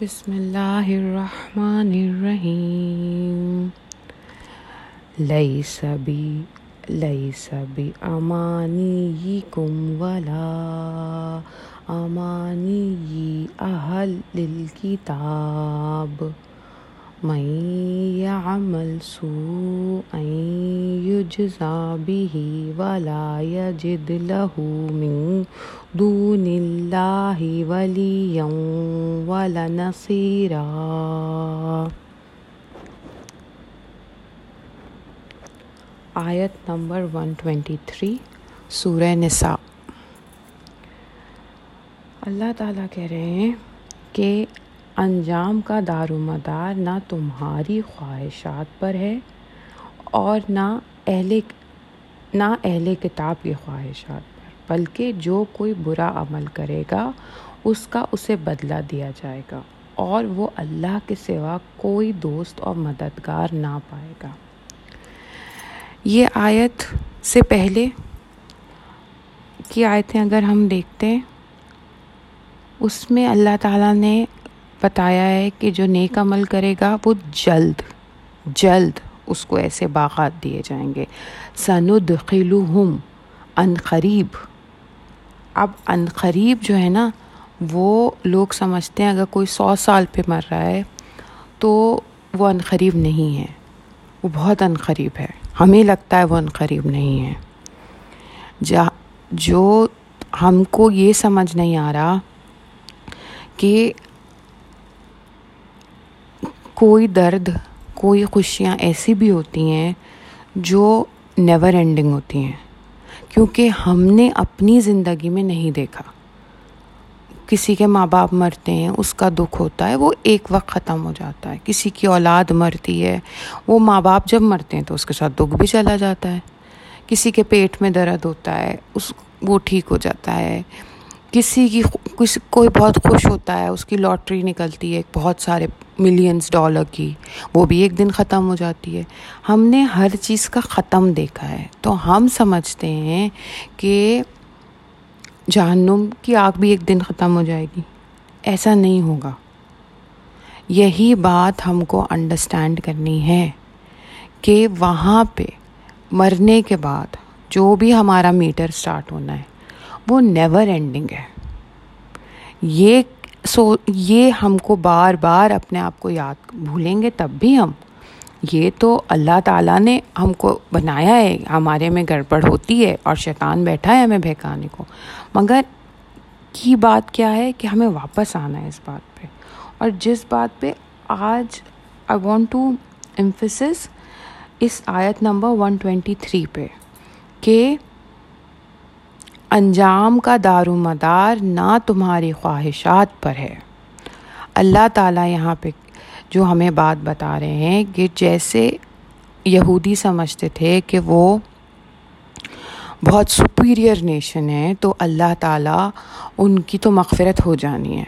بسم اللہ الرحمن الرحیم۔ لیس بی لیس بی امانیکم ولا امانی اہل الکتاب من یعمل سوءا یجزا به ولا یجد له من دون اللہ ولیا ولا نصیرا. آیت نمبر 123 سورہ نساء۔ اللہ تعالیٰ کہہ رہے ہیں کہ انجام کا دار و مدار نہ تمہاری خواہشات پر ہے اور نہ اہل نہ اہل کتاب کی خواہشات پر، بلکہ جو کوئی برا عمل کرے گا، اس کا اسے بدلہ دیا جائے گا اور وہ اللہ کے سوا کوئی دوست اور مددگار نہ پائے گا۔ یہ آیت سے پہلے کی آیتیں اگر ہم دیکھتے ہیں اس میں اللہ تعالیٰ نے بتایا ہے کہ جو نیک عمل کرے گا وہ جلد جلد اس کو ایسے باغات دیے جائیں گے۔ سند ان عنقریب اب عنقریب جو ہے نا، وہ لوگ سمجھتے ہیں اگر کوئی سو سال پہ مر رہا ہے تو وہ عنقریب نہیں ہے۔ وہ بہت عنقریب ہے۔ ہمیں لگتا ہے وہ عنقریب نہیں ہے۔ جا، جو ہم کو یہ سمجھ نہیں آ رہا کہ کوئی درد، کوئی خوشیاں ایسی بھی ہوتی ہیں جو نیور اینڈنگ ہوتی ہیں، کیونکہ ہم نے اپنی زندگی میں نہیں دیکھا۔ کسی کے ماں باپ مرتے ہیں، اس کا دکھ ہوتا ہے، وہ ایک وقت ختم ہو جاتا ہے۔ کسی کی اولاد مرتی ہے، وہ ماں باپ جب مرتے ہیں تو اس کے ساتھ دکھ بھی چلا جاتا ہے۔ کسی کے پیٹ میں درد ہوتا ہے، اس وہ ٹھیک ہو جاتا ہے۔ کسی کی کسی کوئی بہت خوش ہوتا ہے، اس کی لاٹری نکلتی ہے بہت سارے ملینس ڈالر کی، وہ بھی ایک دن ختم ہو جاتی ہے۔ ہم نے ہر چیز کا ختم دیکھا ہے۔ تو ہم سمجھتے ہیں کہ جہنم کی آگ بھی ایک دن ختم ہو جائے گی۔ ایسا نہیں ہوگا۔ یہی بات ہم کو انڈرسٹینڈ کرنی ہے کہ وہاں پہ مرنے کے بعد جو بھی ہمارا میٹر سٹارٹ ہونا ہے، وہ نیور اینڈنگ ہے۔ یہ سو یہ ہم کو بار بار اپنے آپ کو یاد بھولیں گے تب بھی ہم۔ یہ تو اللہ تعالیٰ نے ہم کو بنایا ہے، ہمارے میں گڑبڑ ہوتی ہے اور شیطان بیٹھا ہے ہمیں بہکانے کو۔ مگر کی بات کیا ہے کہ ہمیں واپس آنا ہے اس بات پہ۔ اور جس بات پہ آج آئی وانٹ ٹو امفسس اس آیت نمبر ون ٹوینٹی تھری پہ کہ انجام کا دار و مدار نہ تمہاری خواہشات پر ہے۔ اللہ تعالیٰ یہاں پہ جو ہمیں بات بتا رہے ہیں کہ جیسے یہودی سمجھتے تھے کہ وہ بہت سپیریئر نیشن ہے تو اللہ تعالیٰ ان کی تو مغفرت ہو جانی ہے۔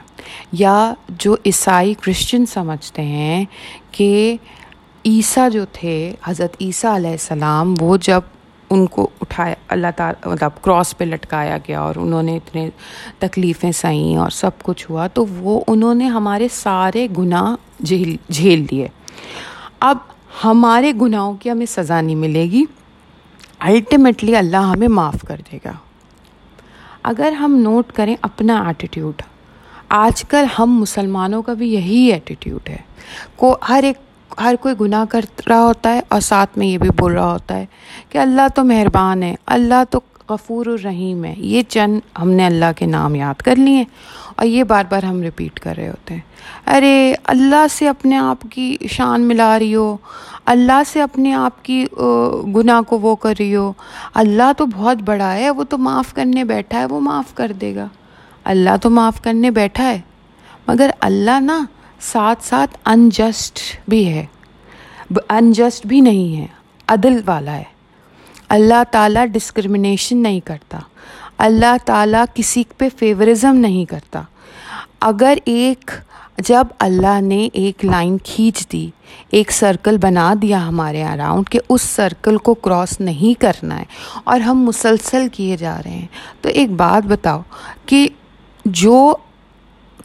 یا جو عیسائی کرسچن سمجھتے ہیں کہ عیسیٰ جو تھے، حضرت عیسیٰ علیہ السلام، وہ جب ان کو اٹھایا، اللہ تعالیٰ مطلب کراس پہ لٹکایا گیا اور انہوں نے اتنے تکلیفیں سہیں اور سب کچھ ہوا، تو وہ انہوں نے ہمارے سارے گناہ جھیل جھیل دیے۔ اب ہمارے گناہوں کی ہمیں سزا نہیں ملے گی۔ الٹیمیٹلی اللہ ہمیں معاف کر دے گا۔ اگر ہم نوٹ کریں اپنا ایٹیٹیوڈ آج کل ہم مسلمانوں کا بھی یہی ایٹیٹیوڈ ہے۔ کو ہر ایک ہر کوئی گناہ کر رہا ہوتا ہے اور ساتھ میں یہ بھی بول رہا ہوتا ہے کہ اللہ تو مہربان ہے، اللہ تو غفور الرحیم ہے۔ یہ چند ہم نے اللہ کے نام یاد کر لیے اور یہ بار بار ہم رپیٹ کر رہے ہوتے ہیں۔ ارے، اللہ سے اپنے آپ کی شان ملا رہی ہو، اللہ سے اپنے آپ کی گناہ کو وہ کر رہی ہو۔ اللہ تو بہت بڑا ہے، وہ تو معاف کرنے بیٹھا ہے، وہ معاف کر دے گا۔ اللہ تو معاف کرنے بیٹھا ہے، مگر اللہ نا ساتھ ساتھ انجسٹ بھی ہے۔ انجسٹ بھی نہیں ہے، عدل والا ہے۔ اللہ تعالیٰ ڈسکرمنیشن نہیں کرتا۔ اللہ تعالیٰ کسی پہ فیورزم نہیں کرتا۔ اگر ایک، جب اللہ نے ایک لائن کھینچ دی، ایک سرکل بنا دیا ہمارے اراؤنڈ کہ اس سرکل کو کراس نہیں کرنا ہے اور ہم مسلسل کیے جا رہے ہیں، تو ایک بات بتاؤ کہ جو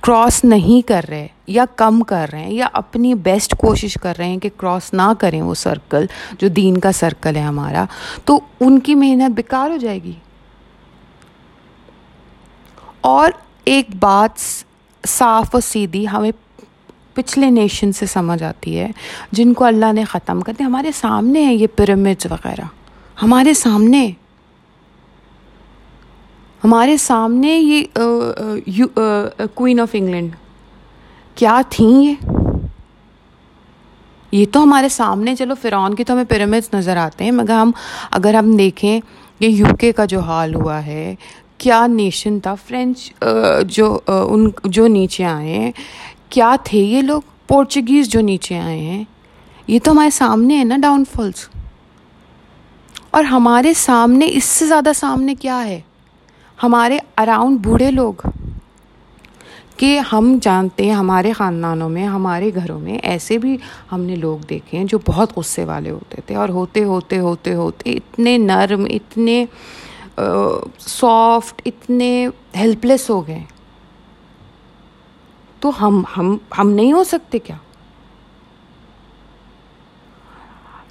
کراس نہیں کر رہے یا کم کر رہے ہیں یا اپنی بیسٹ کوشش کر رہے ہیں کہ کراس نہ کریں وہ سرکل جو دین کا سرکل ہے ہمارا، تو ان کی محنت بیکار ہو جائے گی۔ اور ایک بات صاف و سیدھی ہمیں پچھلے نیشن سے سمجھ آتی ہے، جن کو اللہ نے ختم کر دیا، ہمارے سامنے ہیں یہ پیرامڈس وغیرہ۔ ہمارے سامنے۔ ہمارے سامنے یہ کوئین آف انگلینڈ کیا تھیں یہ؟ یہ تو ہمارے سامنے، چلو فرعون کی تو ہمیں پیرامڈس نظر آتے ہیں، مگر ہم اگر ہم دیکھیں کہ یو کے کا جو حال ہوا ہے، کیا نیشن تھا؟ فرینچ جو ان جو نیچے آئے ہیں، کیا تھے یہ لوگ؟ پورچگیز جو نیچے آئے ہیں، یہ تو ہمارے سامنے ہیں نا ڈاؤن فالس اور ہمارے سامنے، اس سے زیادہ سامنے کیا ہے؟ ہمارے اراؤنڈ بوڑھے لوگ۔ کہ ہم جانتے ہیں ہمارے خاندانوں میں، ہمارے گھروں میں ایسے بھی ہم نے لوگ دیکھے ہیں جو بہت غصے والے ہوتے تھے اور ہوتے ہوتے ہوتے ہوتے اتنے نرم، اتنے سافٹ اتنے ہیلپ لیس ہو گئے۔ تو ہم ہم ہم نہیں ہو سکتے کیا؟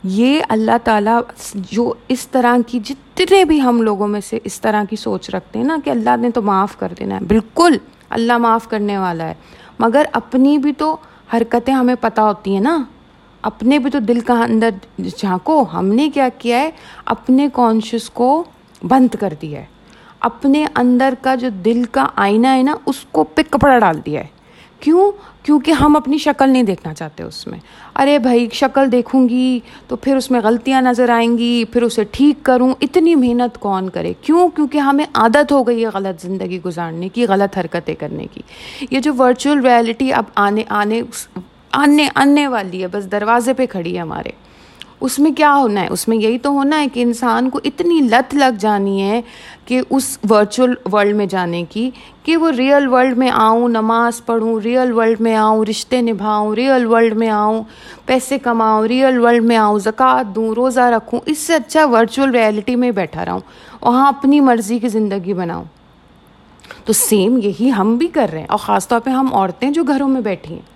یہ اللہ تعالیٰ جو اس طرح کی جتنے بھی ہم لوگوں میں سے اس طرح کی سوچ رکھتے ہیں نا کہ اللہ نے تو معاف کر دینا ہے۔ بالکل، اللہ معاف کرنے والا ہے۔ مگر اپنی بھی تو حرکتیں ہمیں پتہ ہوتی ہیں نا۔ اپنے بھی تو دل کا اندر جھانکو، ہم نے کیا کیا ہے؟ اپنے کانشیس کو بند کر دیا ہے۔ اپنے اندر کا جو دل کا آئینہ ہے نا، اس کو پہ کپڑا ڈال دیا ہے۔ کیوں؟ کیونکہ ہم اپنی شکل نہیں دیکھنا چاہتے اس میں۔ ارے بھائی، شکل دیکھوں گی تو پھر اس میں غلطیاں نظر آئیں گی، پھر اسے ٹھیک کروں۔ اتنی محنت کون کرے؟ کیوں؟ کیونکہ ہمیں عادت ہو گئی ہے غلط زندگی گزارنے کی، غلط حرکتیں کرنے کی۔ یہ جو ورچوئل ریالٹی اب آنے آنے آنے آنے والی ہے، بس دروازے پہ کھڑی ہے ہمارے۔ اس میں کیا ہونا ہے؟ اس میں یہی تو ہونا ہے کہ انسان کو اتنی لت لگ جانی ہے کہ اس ورچوئل ورلڈ میں جانے کی کہ وہ ریئل ورلڈ میں آؤں، نماز پڑھوں ریئل ورلڈ میں آؤں، رشتے نبھاؤں ریئل ورلڈ میں آؤں، پیسے کماؤں ریئل ورلڈ میں آؤں، زکوٰۃ دوں، روزہ رکھوں، اس سے اچھا ورچوئل ریئلٹی میں بیٹھا رہوں، وہاں اپنی مرضی کی زندگی بناؤں۔ تو سیم یہی ہم بھی کر رہے ہیں اور خاص طور پہ ہم عورتیں جو گھروں میں بیٹھی ہیں۔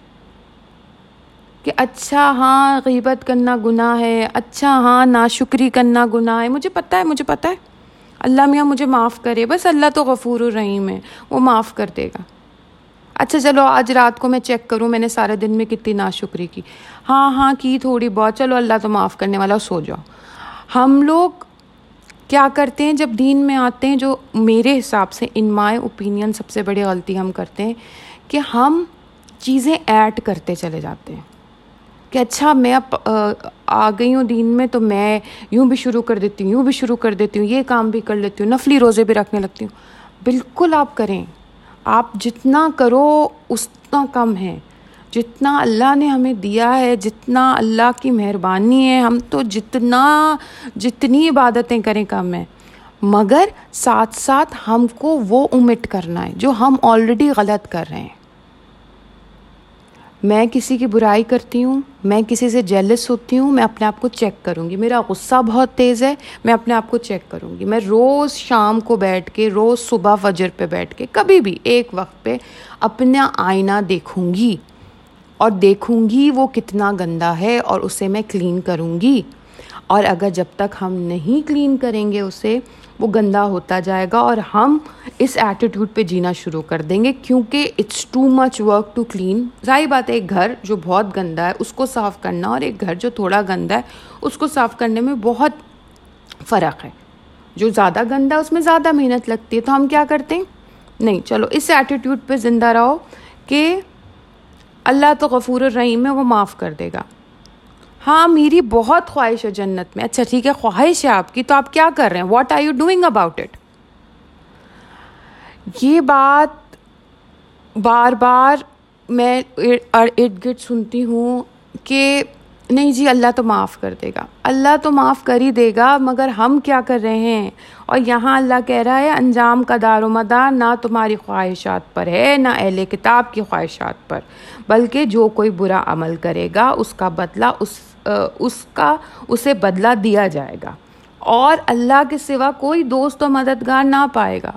کہ اچھا ہاں غیبت کرنا گناہ ہے اچھا ہاں ناشکری کرنا گناہ ہے۔ مجھے پتہ ہے، مجھے پتہ ہے۔ اللہ میاں مجھے معاف کرے، بس اللہ تو غفور الرحیم ہے، وہ معاف کر دے گا۔ اچھا چلو، آج رات کو میں چیک کروں، میں نے سارے دن میں کتنی ناشکری کی۔ ہاں ہاں کی تھوڑی بہت، چلو اللہ تو معاف کرنے والا، سو جاؤ۔ ہم لوگ کیا کرتے ہیں، جب دین میں آتے ہیں، جو میرے حساب سے ان مائی اوپینین سب سے بڑی غلطی ہم کرتے ہیں، کہ ہم چیزیں ایڈ کرتے چلے جاتے ہیں۔ کہ اچھا میں اب، آ گئی ہوں دین میں تو میں یوں بھی شروع کر دیتی ہوں، یوں بھی شروع کر دیتی ہوں، یہ کام بھی کر لیتی ہوں، نفلی روزے بھی رکھنے لگتی ہوں۔ بالکل آپ کریں۔ آپ جتنا کرو اتنا کم ہے۔ جتنا اللہ نے ہمیں دیا ہے، جتنا اللہ کی مہربانی ہے، ہم تو جتنا، جتنی عبادتیں کریں کم ہیں۔ مگر ساتھ ساتھ ہم کو وہ امٹ کرنا ہے جو ہم آلریڈی غلط کر رہے ہیں۔ میں کسی کی برائی کرتی ہوں، میں کسی سے جیلس ہوتی ہوں، میں اپنے آپ کو چیک کروں گی۔ میرا غصہ بہت تیز ہے، میں اپنے آپ کو چیک کروں گی۔ میں روز شام کو بیٹھ کے، روز صبح فجر پہ بیٹھ کے، کبھی بھی ایک وقت پہ اپنا آئینہ دیکھوں گی۔ اور دیکھوں گی وہ کتنا گندا ہے اور اسے میں کلین کروں گی۔ اور اگر جب تک ہم نہیں کلین کریں گے اسے وہ گندا ہوتا جائے گا اور ہم اس ایٹیٹیوڈ پہ جینا شروع کر دیں گے کیونکہ it's too much work to clean ظاہر بات ہے، ایک گھر جو بہت گندا ہے، اس کو صاف کرنا اور ایک گھر جو تھوڑا گندا ہے، اس کو صاف کرنے میں بہت فرق ہے۔ جو زیادہ گندا ہے، اس میں زیادہ محنت لگتی ہے، تو ہم کیا کرتے ہیں؟ نہیں، چلو، اس ایٹیٹیوڈ پہ زندہ رہو کہ اللہ تو غفور الرحیم ہے، وہ معاف کر دے گا۔ ہاں میری بہت خواہش ہے جنت میں۔ اچھا ٹھیک ہے، خواہش ہے آپ کی، تو آپ کیا کر رہے ہیں؟ What are you doing about it یہ بات بار بار میں ارد گرد سنتی ہوں کہ نہیں جی اللہ تو معاف کر دے گا۔ اللہ تو معاف کر ہی دے گا، مگر ہم کیا کر رہے ہیں؟ اور یہاں اللہ کہہ رہا ہے، انجام کا دار و مدار نہ تمہاری خواہشات پر ہے، نہ اہل کتاب کی خواہشات پر، بلکہ جو کوئی برا عمل کرے گا، اس کا بدلہ اس اس کا اسے بدلہ دیا جائے گا اور اللہ کے سوا کوئی دوست و مددگار نہ پائے گا۔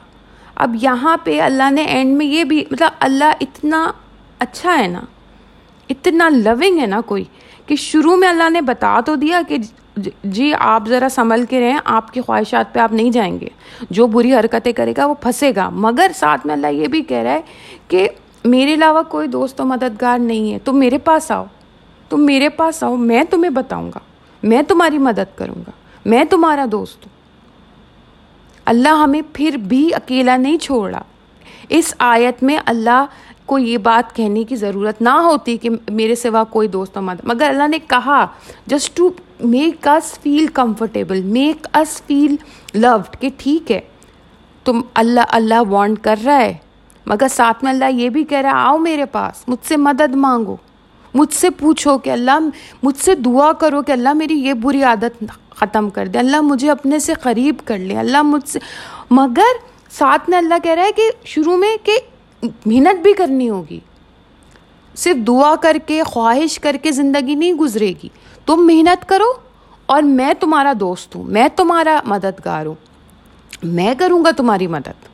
اب یہاں پہ اللہ نے اینڈ میں یہ بھی مطلب اللہ اتنا اچھا ہے نا، اتنا لونگ ہے نا کوئی، کہ شروع میں اللہ نے بتا تو دیا کہ جی آپ ذرا سنبھل کے رہیں، آپ کی خواہشات پہ آپ نہیں جائیں گے، جو بری حرکتیں کرے گا وہ پھنسے گا۔ مگر ساتھ میں اللہ یہ بھی کہہ رہا ہے کہ میرے علاوہ کوئی دوست و مددگار نہیں ہے، تم میرے پاس آؤ۔ تم میرے پاس آؤ، میں تمہیں بتاؤں گا۔ میں تمہاری مدد کروں گا۔ میں تمہارا دوست ہوں۔ اللہ ہمیں پھر بھی اکیلا نہیں چھوڑا اس آیت میں اللہ کو یہ بات کہنے کی ضرورت نہ ہوتی کہ میرے سوا کوئی دوست و مدد۔ مگر اللہ نے کہا just to make us feel comfortable make us feel loved کہ ٹھیک ہے۔ تم اللہ اللہ وانٹ کر رہا ہے۔ مگر ساتھ میں اللہ یہ بھی کہہ رہا ہے، آؤ میرے پاس، مجھ سے مدد مانگو۔ مجھ سے پوچھو کہ اللہ، مجھ سے دعا کرو کہ اللہ میری یہ بری عادت ختم کر دے۔ اللہ مجھے اپنے سے قریب کر لے۔ اللہ مجھ سے، مگر ساتھ میں اللہ کہہ رہا ہے کہ شروع میں کہ محنت بھی کرنی ہوگی۔ صرف دعا کر کے، خواہش کر کے زندگی نہیں گزرے گی۔ تم محنت کرو اور میں تمہارا دوست ہوں، میں تمہارا مددگار ہوں۔ میں کروں گا تمہاری مدد۔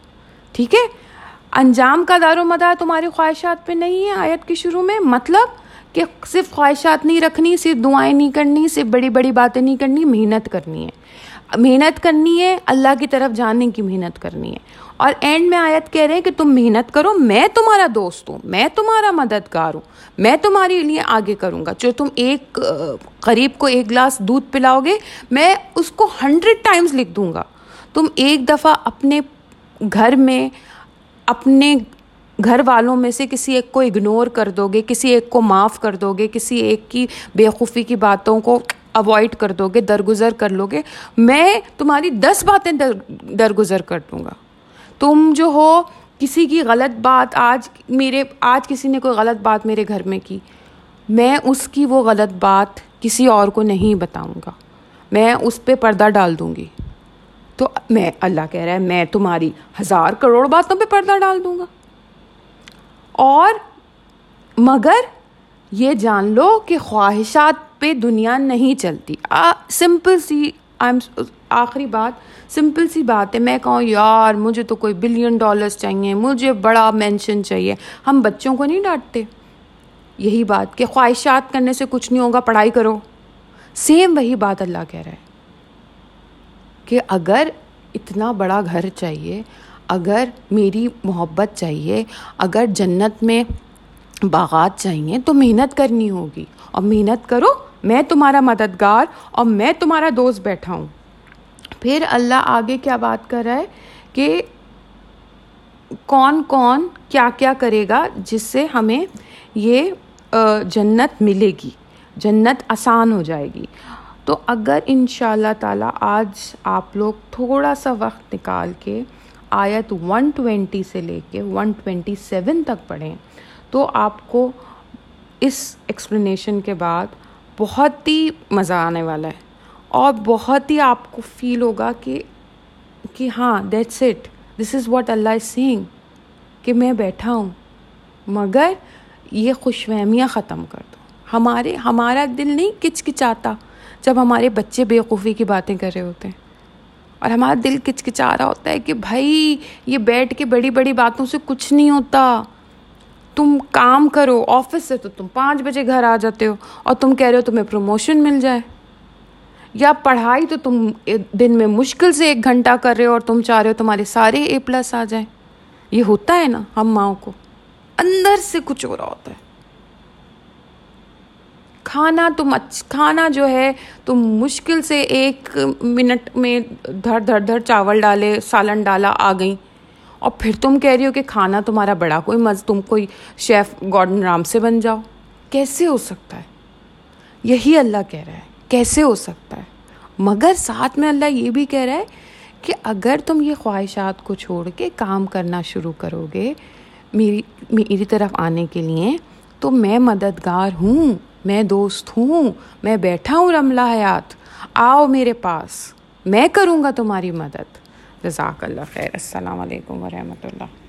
ٹھیک ہے؟ انجام کا دار و مدار تمہاری خواہشات پہ نہیں ہے آیت کے شروع میں۔ مطلب کہ صرف خواہشات نہیں رکھنی، صرف دعائیں نہیں کرنی، صرف بڑی بڑی باتیں نہیں کرنی، محنت کرنی ہے۔ محنت کرنی ہے، اللہ کی طرف جانے کی محنت کرنی ہے۔ اور اینڈ میں آیت کہہ رہے ہیں کہ تم محنت کرو، میں تمہارا دوست ہوں، میں تمہارا مددگار ہوں، میں تمہارے لیے آگے کروں گا۔ جو تم ایک، قریب کو ایک گلاس دودھ پلاؤ گے، میں اس کو ہنڈریڈ ٹائمز لکھ دوں گا۔ تم ایک دفعہ اپنے گھر میں، اپنے گھر والوں میں سے کسی ایک کو اگنور کر دو گے کسی ایک کو معاف کر دو گے کسی ایک کی بےخوفی کی باتوں کو اوائڈ کر دو گے درگزر کر لو گے میں تمہاری دس باتیں در، درگزر کر دوں گا۔ تم جو ہو، کسی کی غلط بات آج میرے، آج کسی نے کوئی غلط بات میرے گھر میں کی، میں اس کی وہ غلط بات کسی اور کو نہیں بتاؤں گا۔ میں اس پہ پردہ ڈال دوں گی۔ تو میں، اللہ کہہ رہا ہے، میں تمہاری ہزار کروڑ باتوں پہ پردہ ڈال دوں گا۔ اور مگر یہ جان لو کہ خواہشات پہ دنیا نہیں چلتی۔ سمپل سی آخری بات سمپل سی بات ہے۔ میں کہوں، یار، مجھے تو کوئی بلین ڈالرس چاہیے، مجھے بڑا مینشن چاہیے۔ ہم بچوں کو نہیں ڈانٹتے۔ یہی بات کہ خواہشات کرنے سے کچھ نہیں ہوگا، پڑھائی کرو۔ سیم وہی بات اللہ کہہ رہا ہے کہ اگر اتنا بڑا گھر چاہیے اگر میری محبت چاہیے، اگر جنت میں باغات چاہیے، تو محنت کرنی ہوگی۔ اور محنت کرو، میں تمہارا مددگار اور میں تمہارا دوست بیٹھا ہوں۔ پھر اللہ آگے کیا بات کر رہا ہے کہ کون کون کیا کیا کرے گا جس سے ہمیں یہ جنت ملے گی، جنت آسان ہو جائے گی۔ تو اگر ان شاء اللہ تعالیٰ آج آپ لوگ تھوڑا سا وقت نکال کے آیت ون ٹوینٹی سے لے کے ون ٹوینٹی سیون تک پڑھیں تو آپ کو اس ایکسپلینیشن کے بعد بہت ہی مزہ آنے والا ہے اور بہت ہی آپ کو فیل ہوگا کہ کہ ہاں that's it this is what Allah is saying کہ میں بیٹھا ہوں، مگر یہ خوش فہمیاں ختم کر دو. ہمارے، ہمارا دل نہیں کچکچاتا جب ہمارے بچے بےوقوفی کی باتیں کر رہے ہوتے ہیں. اور ہمارا دل کچکچا رہا ہوتا ہے کہ بھائی، یہ بیٹھ کے بڑی بڑی باتوں سے کچھ نہیں ہوتا۔ تم کام کرو، آفس سے تو تم پانچ بجے گھر آ جاتے ہو اور تم کہہ رہے ہو تمہیں پروموشن مل جائے۔ یا پڑھائی تو تم دن میں مشکل سے ایک گھنٹہ کر رہے ہو اور تم چاہ رہے ہو تمہارے سارے اے پلس آ جائیں۔ یہ ہوتا ہے نا، ہم ماؤں کو۔ اندر سے کچھ ہو رہا ہوتا ہے۔ کھانا تم کھانا جو ہے تم مشکل سے ایک منٹ میں دھڑ دھڑ دھڑ چاول ڈالے، سالن ڈالا، آ گئیں۔ اور پھر تم کہہ رہی ہو کہ کھانا تمہارا بڑا، کوئی مز، تم کوئی شیف گارڈن رام سے بن جاؤ۔ کیسے ہو سکتا ہے؟ یہی اللہ کہہ رہا ہے۔ کیسے ہو سکتا ہے؟ مگر ساتھ میں اللہ یہ بھی کہہ رہا ہے کہ اگر تم یہ خواہشات کو چھوڑ کے کام کرنا شروع کرو گے میری میری طرف آنے کے لیے، تو میں مددگار ہوں۔ میں دوست ہوں، میں بیٹھا ہوں رملہ حیات۔ آؤ میرے پاس، میں کروں گا تمہاری مدد۔ جزاک اللہ خیر، السلام علیکم ورحمۃ اللہ۔